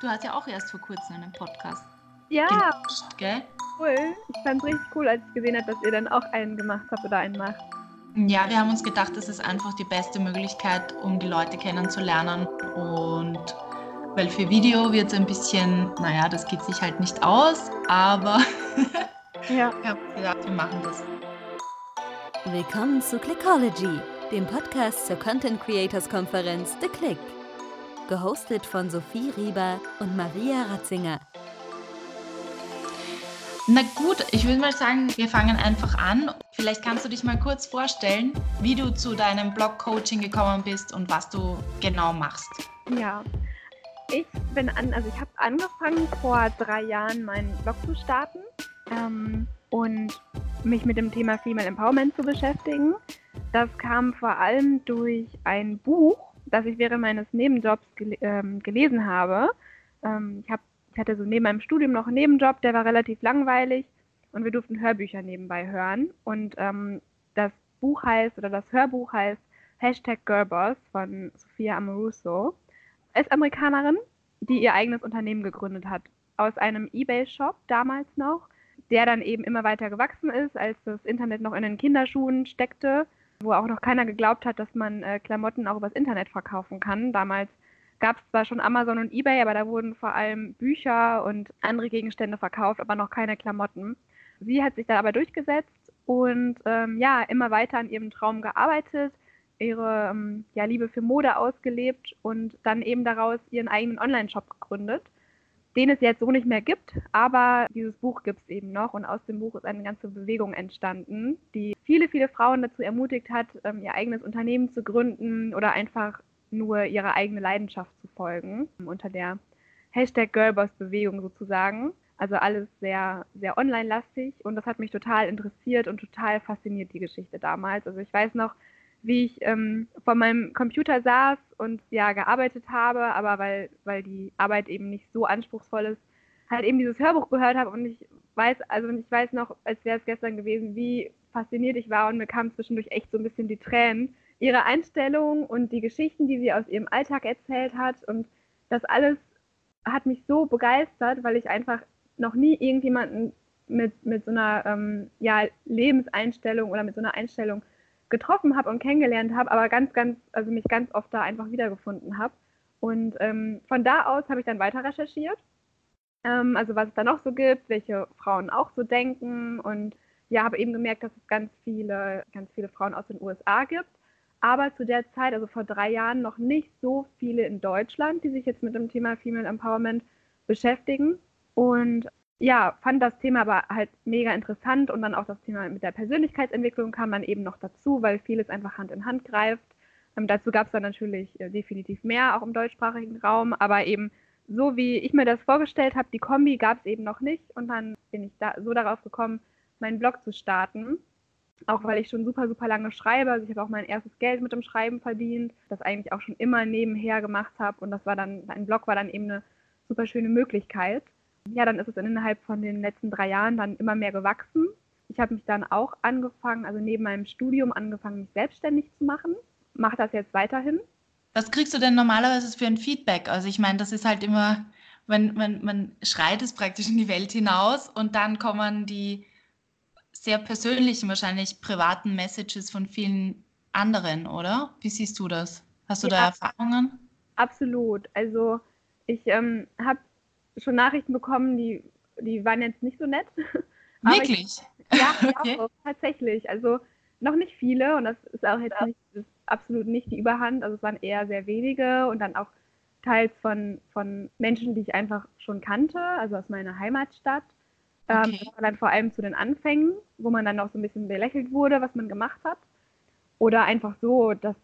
Du hast ja auch erst vor kurzem einen Podcast. Ja, gelauncht, gell? cool. Ich fand es richtig cool, als ich gesehen habe, dass ihr dann auch einen gemacht habt oder einen macht. Ja, wir haben uns gedacht, das ist einfach die beste Möglichkeit, um die Leute kennenzulernen. Und weil für Video wird es ein bisschen, naja, das geht sich halt nicht aus, aber Ja. ich habe gedacht, wir machen das. Willkommen zu Clickology, dem Podcast zur Content Creators Konferenz The Click. Gehostet von Sophie Rieber und Maria Ratzinger. Na gut, ich würde mal sagen, wir fangen einfach an. Vielleicht kannst du dich mal kurz vorstellen, wie du zu deinem Blog-Coaching gekommen bist und was du genau machst. Ja. Ich bin an, also ich habe angefangen vor drei Jahren meinen Blog zu starten ähm, und mich mit dem Thema Female Empowerment zu beschäftigen. Das kam vor allem durch ein Buch, das ich während meines Nebenjobs gel ähm, gelesen habe. Ähm, ich, hab, ich hatte so neben meinem Studium noch einen Nebenjob, der war relativ langweilig und wir durften Hörbücher nebenbei hören. Und ähm, das Buch heißt, oder das Hörbuch heißt Hashtag Girlboss von Sophia Amoruso. US-Amerikanerin, die ihr eigenes Unternehmen gegründet hat. Aus einem Ebay-Shop damals noch, der dann eben immer weiter gewachsen ist, als das Internet noch in den Kinderschuhen steckte, wo auch noch keiner geglaubt hat, dass man äh, Klamotten auch übers Internet verkaufen kann. Damals gab es zwar schon Amazon und Ebay, aber da wurden vor allem Bücher und andere Gegenstände verkauft, aber noch keine Klamotten. Sie hat sich da aber durchgesetzt und ähm, ja, immer weiter an ihrem Traum gearbeitet, ihre ähm, ja, Liebe für Mode ausgelebt und dann eben daraus ihren eigenen Online-Shop gegründet, den es jetzt so nicht mehr gibt, aber dieses Buch gibt es eben noch und aus dem Buch ist eine ganze Bewegung entstanden, die viele, viele Frauen dazu ermutigt hat, ähm, ihr eigenes Unternehmen zu gründen oder einfach nur ihre eigene Leidenschaft zu folgen, unter der Hashtag Girlboss-Bewegung sozusagen. Also alles sehr, sehr online-lastig und das hat mich total interessiert und total fasziniert, die Geschichte damals. Also ich weiß noch, wie ich ähm, vor meinem Computer saß und ja gearbeitet habe, aber weil, weil die Arbeit eben nicht so anspruchsvoll ist, halt eben dieses Hörbuch gehört habe und ich weiß, also ich weiß noch, als wäre es gestern gewesen, wie fasziniert ich war und mir kamen zwischendurch echt so ein bisschen die Tränen. Ihre Einstellung und die Geschichten, die sie aus ihrem Alltag erzählt hat und das alles hat mich so begeistert, weil ich einfach noch nie irgendjemanden mit, mit so einer ähm, ja, Lebenseinstellung oder mit so einer Einstellung getroffen habe und kennengelernt habe, aber ganz, ganz, also mich ganz oft da einfach wiedergefunden habe. Und ähm, von da aus habe ich dann weiter recherchiert, ähm, also was es da noch so gibt, welche Frauen auch so denken und ja, habe eben gemerkt, dass es ganz viele, ganz viele Frauen aus den USA gibt, aber zu der Zeit, also vor drei Jahren, noch nicht so viele in Deutschland, die sich jetzt mit dem Thema Female Empowerment beschäftigen. Und ja, fand das Thema aber halt mega interessant und dann auch das Thema mit der Persönlichkeitsentwicklung kam dann eben noch dazu, weil vieles einfach Hand in Hand greift. Ähm, dazu gab es dann natürlich äh, definitiv mehr, auch im deutschsprachigen Raum, aber eben so wie ich mir das vorgestellt habe, die Kombi gab es eben noch nicht und dann bin ich da so darauf gekommen, meinen Blog zu starten. Auch weil ich schon super, super lange schreibe. Also ich habe auch mein erstes Geld mit dem Schreiben verdient, das eigentlich auch schon immer nebenher gemacht habe und das war dann, ein Blog war dann eben eine super schöne Möglichkeit ja, dann ist es innerhalb von den letzten drei Jahren dann immer mehr gewachsen. Ich habe mich dann auch angefangen, also neben meinem Studium angefangen, mich selbstständig zu machen. Mache das jetzt weiterhin. Was kriegst du denn normalerweise für ein Feedback? Also ich meine, das ist halt immer, wenn man, man schreit es praktisch in die Welt hinaus und dann kommen die sehr persönlichen, wahrscheinlich privaten Messages von vielen anderen, oder? Wie siehst du das? Hast du Ja. da Erfahrungen? Absolut. Also ich ähm, habe schon Nachrichten bekommen, die, die waren jetzt nicht so nett. Aber ich- Wirklich? Ja, Okay. doch, tatsächlich. Also noch nicht viele und das ist auch jetzt nicht, absolut nicht die Überhand. Also es waren eher sehr wenige und dann auch teils von, von Menschen, die ich einfach schon kannte, also aus meiner Heimatstadt. Ähm, Okay. das war dann vor allem zu den Anfängen, wo man dann noch so ein bisschen belächelt wurde, was man gemacht hat. Oder einfach so, dass,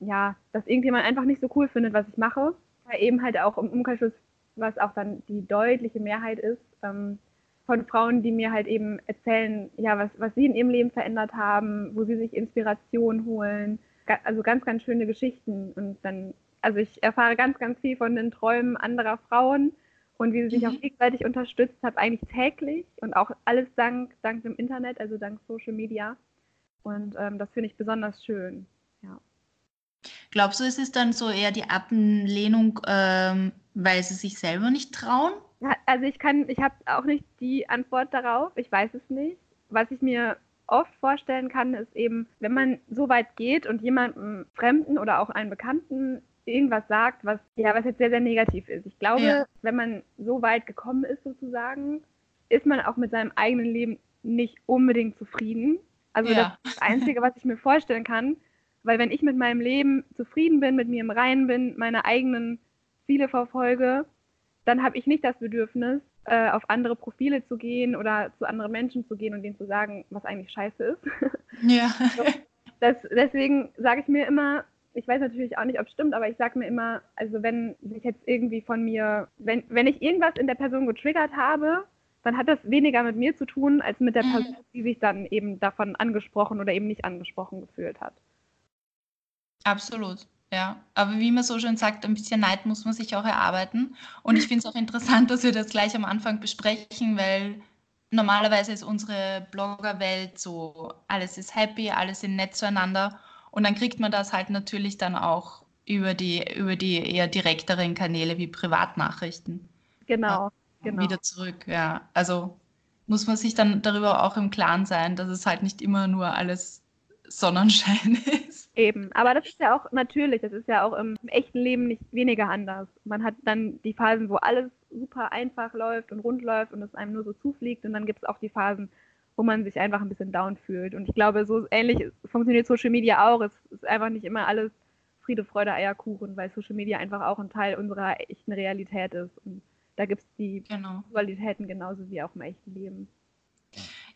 ja, dass irgendjemand einfach nicht so cool findet, was ich mache. Weil eben halt auch im Umkehrschluss, was auch dann die deutliche Mehrheit ist, ähm, von Frauen, die mir halt eben erzählen, ja, was, was sie in ihrem Leben verändert haben, wo sie sich Inspiration holen. Also ganz, ganz schöne Geschichten. Und dann, also ich erfahre ganz, ganz viel von den Träumen anderer Frauen und wie sie sich Mhm. auch gegenseitig unterstützt hat, eigentlich täglich und auch alles dank, dank dem Internet, also dank Social Media. Und ähm, das finde ich besonders schön. Glaubst du, es ist dann so eher die Ablehnung, ähm, weil sie sich selber nicht trauen? Also ich kann, ich habe auch nicht die Antwort darauf. Ich weiß es nicht. Was ich mir oft vorstellen kann, ist eben, wenn man so weit geht und jemandem Fremden oder auch einem Bekannten irgendwas sagt, was ja, was jetzt sehr, sehr negativ ist. Ich glaube, ja. wenn man so weit gekommen ist sozusagen, ist man auch mit seinem eigenen Leben nicht unbedingt zufrieden. Also ja. das, das Einzige, was ich mir vorstellen kann, weil wenn ich mit meinem Leben zufrieden bin, mit mir im Reinen bin, meine eigenen Ziele verfolge, dann habe ich nicht das Bedürfnis, äh, auf andere Profile zu gehen oder zu anderen Menschen zu gehen und denen zu sagen, was eigentlich scheiße ist. Ja. das, deswegen sage ich mir immer, ich weiß natürlich auch nicht, ob es stimmt, aber ich sage mir immer, also wenn sich jetzt irgendwie von mir, wenn, wenn ich irgendwas in der Person getriggert habe, dann hat das weniger mit mir zu tun, als mit der mhm. Person, die sich dann eben davon angesprochen oder eben nicht angesprochen gefühlt hat. Absolut. Ja, aber wie man so schön sagt, ein bisschen Neid muss man sich auch erarbeiten. Und ich finde es auch interessant, dass wir das gleich am Anfang besprechen, weil normalerweise ist unsere Bloggerwelt so, alles ist happy, alles sind nett zueinander. Und dann kriegt man das halt natürlich dann auch über die, über die eher direkteren Kanäle wie Privatnachrichten. Genau, genau. Wieder zurück, ja. Also muss man sich dann darüber auch im Klaren sein, dass es halt nicht immer nur alles Sonnenschein ist. Eben, aber das ist ja auch natürlich, das ist ja auch im, im, echten Leben nicht weniger anders. Man hat dann die Phasen, wo alles super einfach läuft und rund läuft und es einem nur so zufliegt und dann gibt es auch die Phasen, wo man sich einfach ein bisschen down fühlt. Und ich glaube, so ähnlich funktioniert Social Media auch. Es ist einfach nicht immer alles Friede, Freude, Eierkuchen, weil Social Media einfach auch ein Teil unserer echten Realität ist. Und da gibt es die genau. Qualitäten genauso wie auch im echten Leben.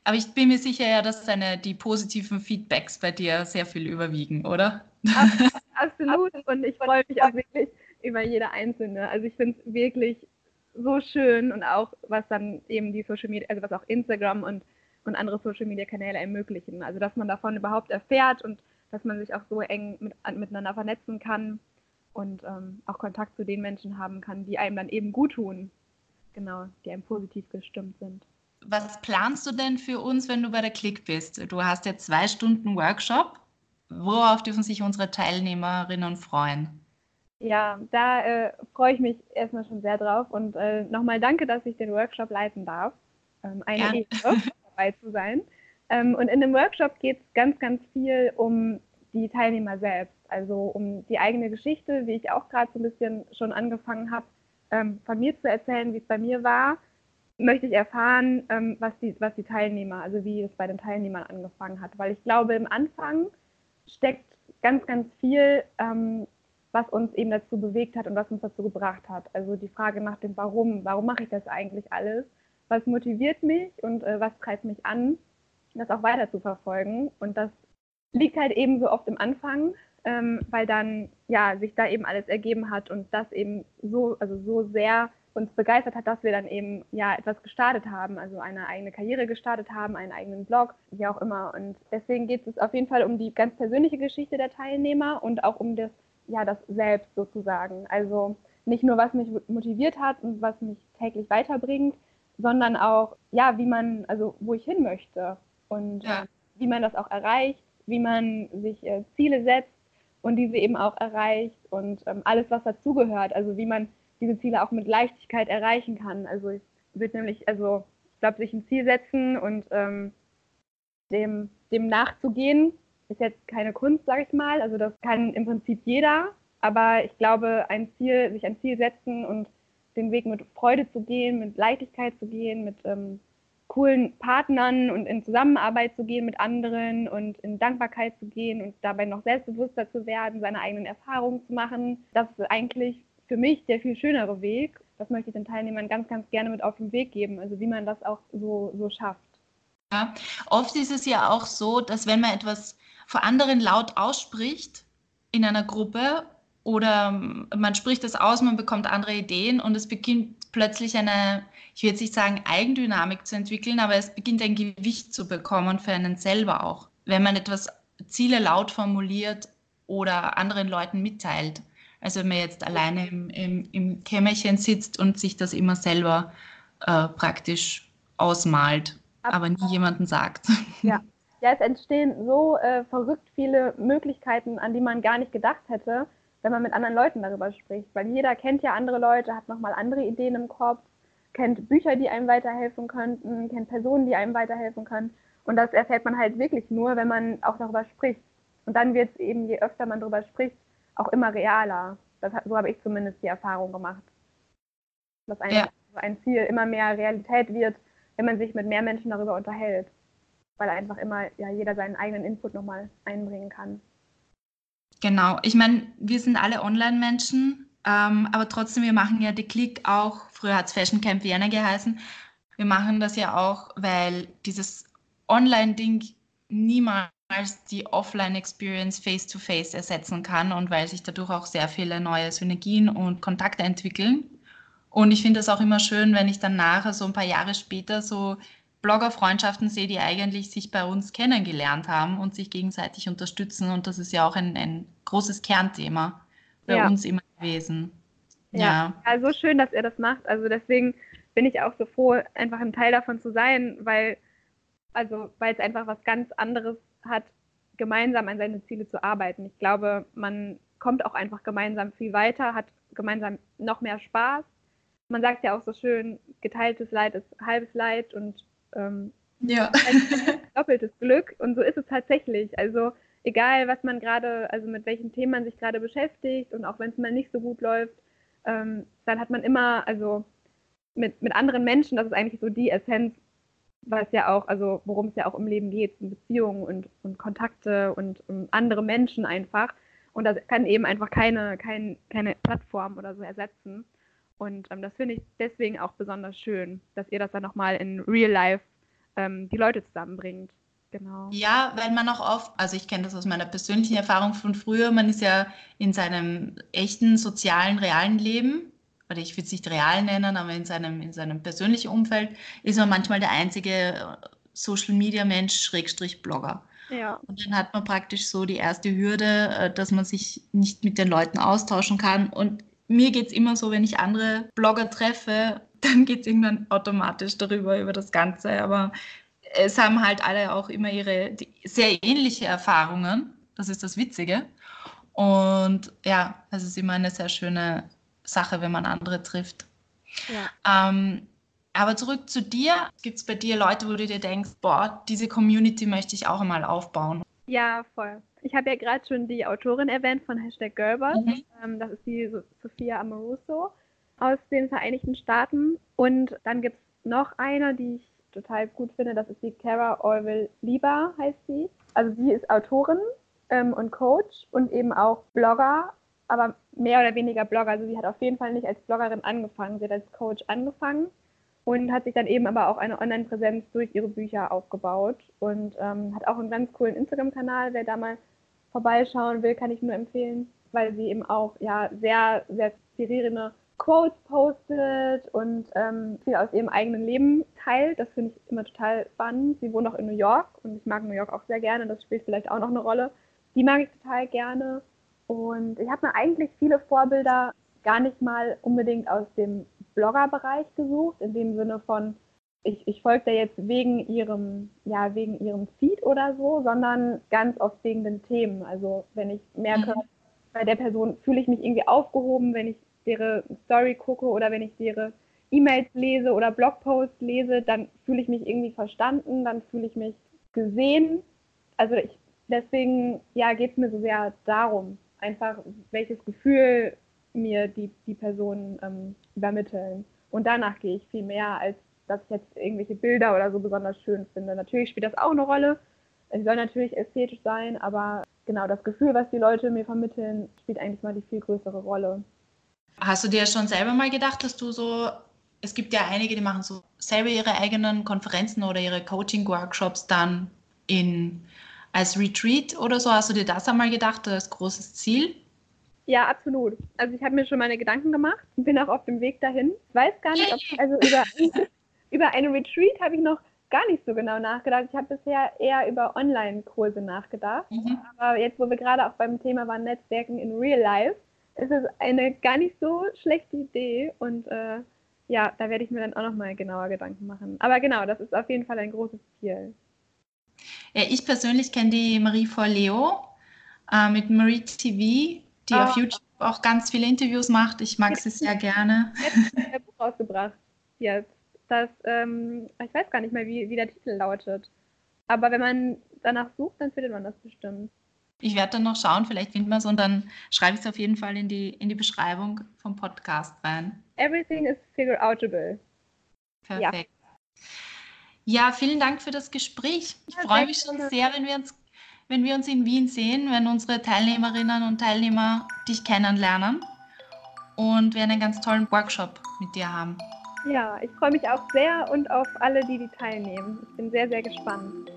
Aber ich bin mir sicher, ja, dass deine, die positiven Feedbacks bei dir sehr viel überwiegen, oder? Absolut. Und ich freue mich auch wirklich über jede einzelne. Also ich finde es wirklich so schön und auch, was dann eben die Social Media, also was auch Instagram und, und andere Social Media Kanäle ermöglichen. Also dass man davon überhaupt erfährt und dass man sich auch so eng mit, miteinander vernetzen kann und ähm, auch Kontakt zu den Menschen haben kann, die einem dann eben gut tun. Genau, die einem positiv gestimmt sind was planst du denn für uns, wenn du bei der Klick bist? Du hast ja zwei Stunden Workshop. Worauf dürfen sich unsere Teilnehmerinnen freuen? Ja, da äh, freue ich mich erstmal schon sehr drauf und äh, nochmal danke, dass ich den Workshop leiten darf. Ähm, eine Ehre, dabei zu sein. Ähm, und in dem Workshop geht es ganz, ganz viel um die Teilnehmer selbst, also um die eigene Geschichte, wie ich auch gerade so ein bisschen schon angefangen habe, ähm, von mir zu erzählen, wie es bei mir war möchte ich erfahren, ähm, was, die, was die Teilnehmer, also wie es bei den Teilnehmern angefangen hat. Weil ich glaube, im Anfang steckt ganz, ganz viel, ähm, was uns eben dazu bewegt hat und was uns dazu gebracht hat. Also die Frage nach dem Warum. Warum mache ich das eigentlich alles? Was motiviert mich und äh, was treibt mich an, das auch weiter zu verfolgen? Und das liegt halt eben so oft im Anfang, ähm, weil dann ja sich da eben alles ergeben hat und das eben so, also so sehr uns begeistert hat, dass wir dann eben ja etwas gestartet haben, also eine eigene Karriere gestartet haben, einen eigenen Blog, wie auch immer. Und deswegen geht es auf jeden Fall um die ganz persönliche Geschichte der Teilnehmer und auch um das, ja, das Selbst sozusagen. Also nicht nur, was mich motiviert hat und was mich täglich weiterbringt, sondern auch, ja, wie man, also wo ich hin möchte und ja. wie man das auch erreicht, wie man sich äh, Ziele setzt und diese eben auch erreicht und ähm, alles, was dazugehört, also wie man diese Ziele auch mit Leichtigkeit erreichen kann. Also ich würde nämlich, also ich glaube, sich ein Ziel setzen und ähm, dem, dem nachzugehen, ist jetzt keine Kunst, sage ich mal. Also das kann im Prinzip jeder. Aber ich glaube, ein Ziel, sich ein Ziel setzen und den Weg mit Freude zu gehen, mit Leichtigkeit zu gehen, mit ähm, coolen Partnern und in Zusammenarbeit zu gehen mit anderen und in Dankbarkeit zu gehen und dabei noch selbstbewusster zu werden, seine eigenen Erfahrungen zu machen. Das ist eigentlich für mich der viel schönere Weg. Das möchte ich den Teilnehmern ganz, ganz gerne mit auf den Weg geben, also wie man das auch so, so schafft. Ja, oft ist es ja auch so, dass wenn man etwas vor anderen laut ausspricht in einer Gruppe oder man spricht es aus, man bekommt andere Ideen und es beginnt plötzlich eine, ich will jetzt nicht sagen Eigendynamik zu entwickeln, aber es beginnt ein Gewicht zu bekommen für einen selber auch, wenn man etwas Ziele laut formuliert oder anderen Leuten mitteilt. Also wenn man jetzt alleine im, im, im Kämmerchen sitzt und sich das immer selber äh, praktisch ausmalt, aber nie jemanden sagt. Ja, Ja, es entstehen so äh, verrückt viele Möglichkeiten, an die man gar nicht gedacht hätte, wenn man mit anderen Leuten darüber spricht. Weil jeder kennt ja andere Leute, hat nochmal andere Ideen im Kopf, kennt Bücher, die einem weiterhelfen könnten, kennt Personen, die einem weiterhelfen können. Und das erfährt man halt wirklich nur, wenn man auch darüber spricht. Und dann wird es eben, je öfter man darüber spricht, auch immer realer. Das, so habe ich zumindest die Erfahrung gemacht. Dass ein, ja. ein Ziel immer mehr Realität wird, wenn man sich mit mehr Menschen darüber unterhält. Weil einfach immer ja, jeder seinen eigenen Input nochmal einbringen kann. Genau. Ich meine, wir sind alle Online-Menschen, ähm, aber trotzdem, wir machen ja die Click auch, früher hat es Fashion Camp Vienna geheißen. Wir machen das ja auch, weil dieses Online-Ding niemals die Offline-Experience face-to-face ersetzen kann und weil sich dadurch auch sehr viele neue Synergien und Kontakte entwickeln. Und ich finde es auch immer schön, wenn ich dann nachher, so ein paar Jahre später, so Blogger-Freundschaften sehe, die eigentlich sich bei uns kennengelernt haben und sich gegenseitig unterstützen. Und das ist ja auch ein, ein großes Kernthema bei ja. uns immer gewesen. Ja. ja, so schön, dass ihr das macht. Also deswegen bin ich auch so froh, einfach ein Teil davon zu sein, weil also weil es einfach was ganz anderes hat, gemeinsam an seine Ziele zu arbeiten. Ich glaube, man kommt auch einfach gemeinsam viel weiter, hat gemeinsam noch mehr Spaß. Man sagt ja auch so schön, geteiltes Leid ist halbes Leid und ähm, ja. doppeltes Glück. Und so ist es tatsächlich. Also egal, was man gerade, also mit welchem Thema man sich gerade beschäftigt und auch wenn es mal nicht so gut läuft, ähm, dann hat man immer, also mit, mit anderen Menschen, das ist eigentlich so die Essenz was ja auch, also worum es ja auch im Leben geht, in Beziehungen und, und Kontakte und um andere Menschen einfach. Und das kann eben einfach keine, kein, keine Plattform oder so ersetzen. Und ähm, das finde ich deswegen auch besonders schön, dass ihr das dann nochmal in Real Life ähm, die Leute zusammenbringt. Genau. Ja, weil man auch oft, also ich kenne das aus meiner persönlichen Erfahrung von früher, man ist ja in seinem echten, sozialen, realen Leben oder ich würde es nicht real nennen, aber in seinem, in seinem persönlichen Umfeld ist man manchmal der einzige äh, Social Media Mensch, Schrägstrich Blogger. Ja. Und dann hat man praktisch so die erste Hürde, äh, dass man sich nicht mit den Leuten austauschen kann. Und mir geht es immer so, wenn ich andere Blogger treffe, dann geht es irgendwann automatisch darüber, über das Ganze. Aber es haben halt alle auch immer ihre sehr ähnliche Erfahrungen. Das ist das Witzige. Und ja, es ist immer eine sehr schöne Sache, wenn man andere trifft. Ja. Ähm, aber zurück zu dir. Gibt es bei dir Leute, wo du dir denkst, boah, diese Community möchte ich auch einmal aufbauen? Ja, voll. Ich habe ja gerade schon die Autorin erwähnt von Hashtag Girlboss. Mhm. Ähm, das ist die Sophia Amoruso aus den Vereinigten Staaten. Und dann gibt es noch eine, die ich total gut finde. Das ist die Cara Orwell Lieber, heißt sie. Also sie ist Autorin ähm, und Coach und eben auch Blogger aber mehr oder weniger Blogger. Also sie hat auf jeden Fall nicht als Bloggerin angefangen, sie hat als Coach angefangen und hat sich dann eben aber auch eine Online-Präsenz durch ihre Bücher aufgebaut und ähm, hat auch einen ganz coolen Instagram-Kanal. Wer da mal vorbeischauen will, kann ich nur empfehlen, weil sie eben auch ja sehr, sehr inspirierende Quotes postet und ähm, viel aus ihrem eigenen Leben teilt. Das finde ich immer total spannend. Sie wohnt auch in New York und ich mag New York auch sehr gerne. Das spielt vielleicht auch noch eine Rolle. Die mag ich total gerne. Und ich habe mir eigentlich viele Vorbilder gar nicht mal unbedingt aus dem Blogger-Bereich gesucht, in dem Sinne von, ich, ich folge da jetzt wegen ihrem, ja, wegen ihrem Feed oder so, sondern ganz oft wegen den Themen. Also wenn ich merke, mhm. bei der Person fühle ich mich irgendwie aufgehoben, wenn ich ihre Story gucke oder wenn ich ihre E-Mails lese oder Blogposts lese, dann fühle ich mich irgendwie verstanden, dann fühle ich mich gesehen. Also ich, deswegen ja, geht es mir so sehr darum, einfach, welches Gefühl mir die, die Personen ähm, übermitteln. Und danach gehe ich viel mehr, als dass ich jetzt irgendwelche Bilder oder so besonders schön finde. Natürlich spielt das auch eine Rolle. Es soll natürlich ästhetisch sein, aber genau das Gefühl, was die Leute mir vermitteln, spielt eigentlich mal die viel größere Rolle. Hast du dir schon selber mal gedacht, dass du so, es gibt ja einige, die machen so selber ihre eigenen Konferenzen oder ihre Coaching-Workshops dann in als Retreat oder so? Hast du dir das einmal gedacht, als großes Ziel? Ja, absolut. Also ich habe mir schon meine Gedanken gemacht und bin auch auf dem Weg dahin. Ich weiß gar nicht, ob, also über, über eine Retreat habe ich noch gar nicht so genau nachgedacht. Ich habe bisher eher über Online-Kurse nachgedacht. Mhm. Aber jetzt, wo wir gerade auch beim Thema waren, Netzwerken in Real Life, ist es eine gar nicht so schlechte Idee. Und äh, ja, da werde ich mir dann auch nochmal genauer Gedanken machen. Aber genau, das ist auf jeden Fall ein großes Ziel. Ja, ich persönlich kenne die Marie Forleo äh, mit Marie TV, die oh. auf YouTube auch ganz viele Interviews macht. Ich mag sie sehr gerne. Jetzt hat ein Buch rausgebracht jetzt. Das, ähm, ich weiß gar nicht mehr, wie, wie der Titel lautet. Aber wenn man danach sucht, dann findet man das bestimmt. Ich werde dann noch schauen, vielleicht findet man es und dann schreibe ich es auf jeden Fall in die, in die Beschreibung vom Podcast rein. Everything is figure outable. Perfekt. Ja. Ja, vielen Dank für das Gespräch. Ich ja, freue mich schon sehr, wenn wir, uns, wenn wir uns in Wien sehen, wenn unsere Teilnehmerinnen und Teilnehmer dich kennenlernen und wir einen ganz tollen Workshop mit dir haben. Ja, ich freue mich auch sehr und auf alle, die die teilnehmen. Ich bin sehr, sehr gespannt.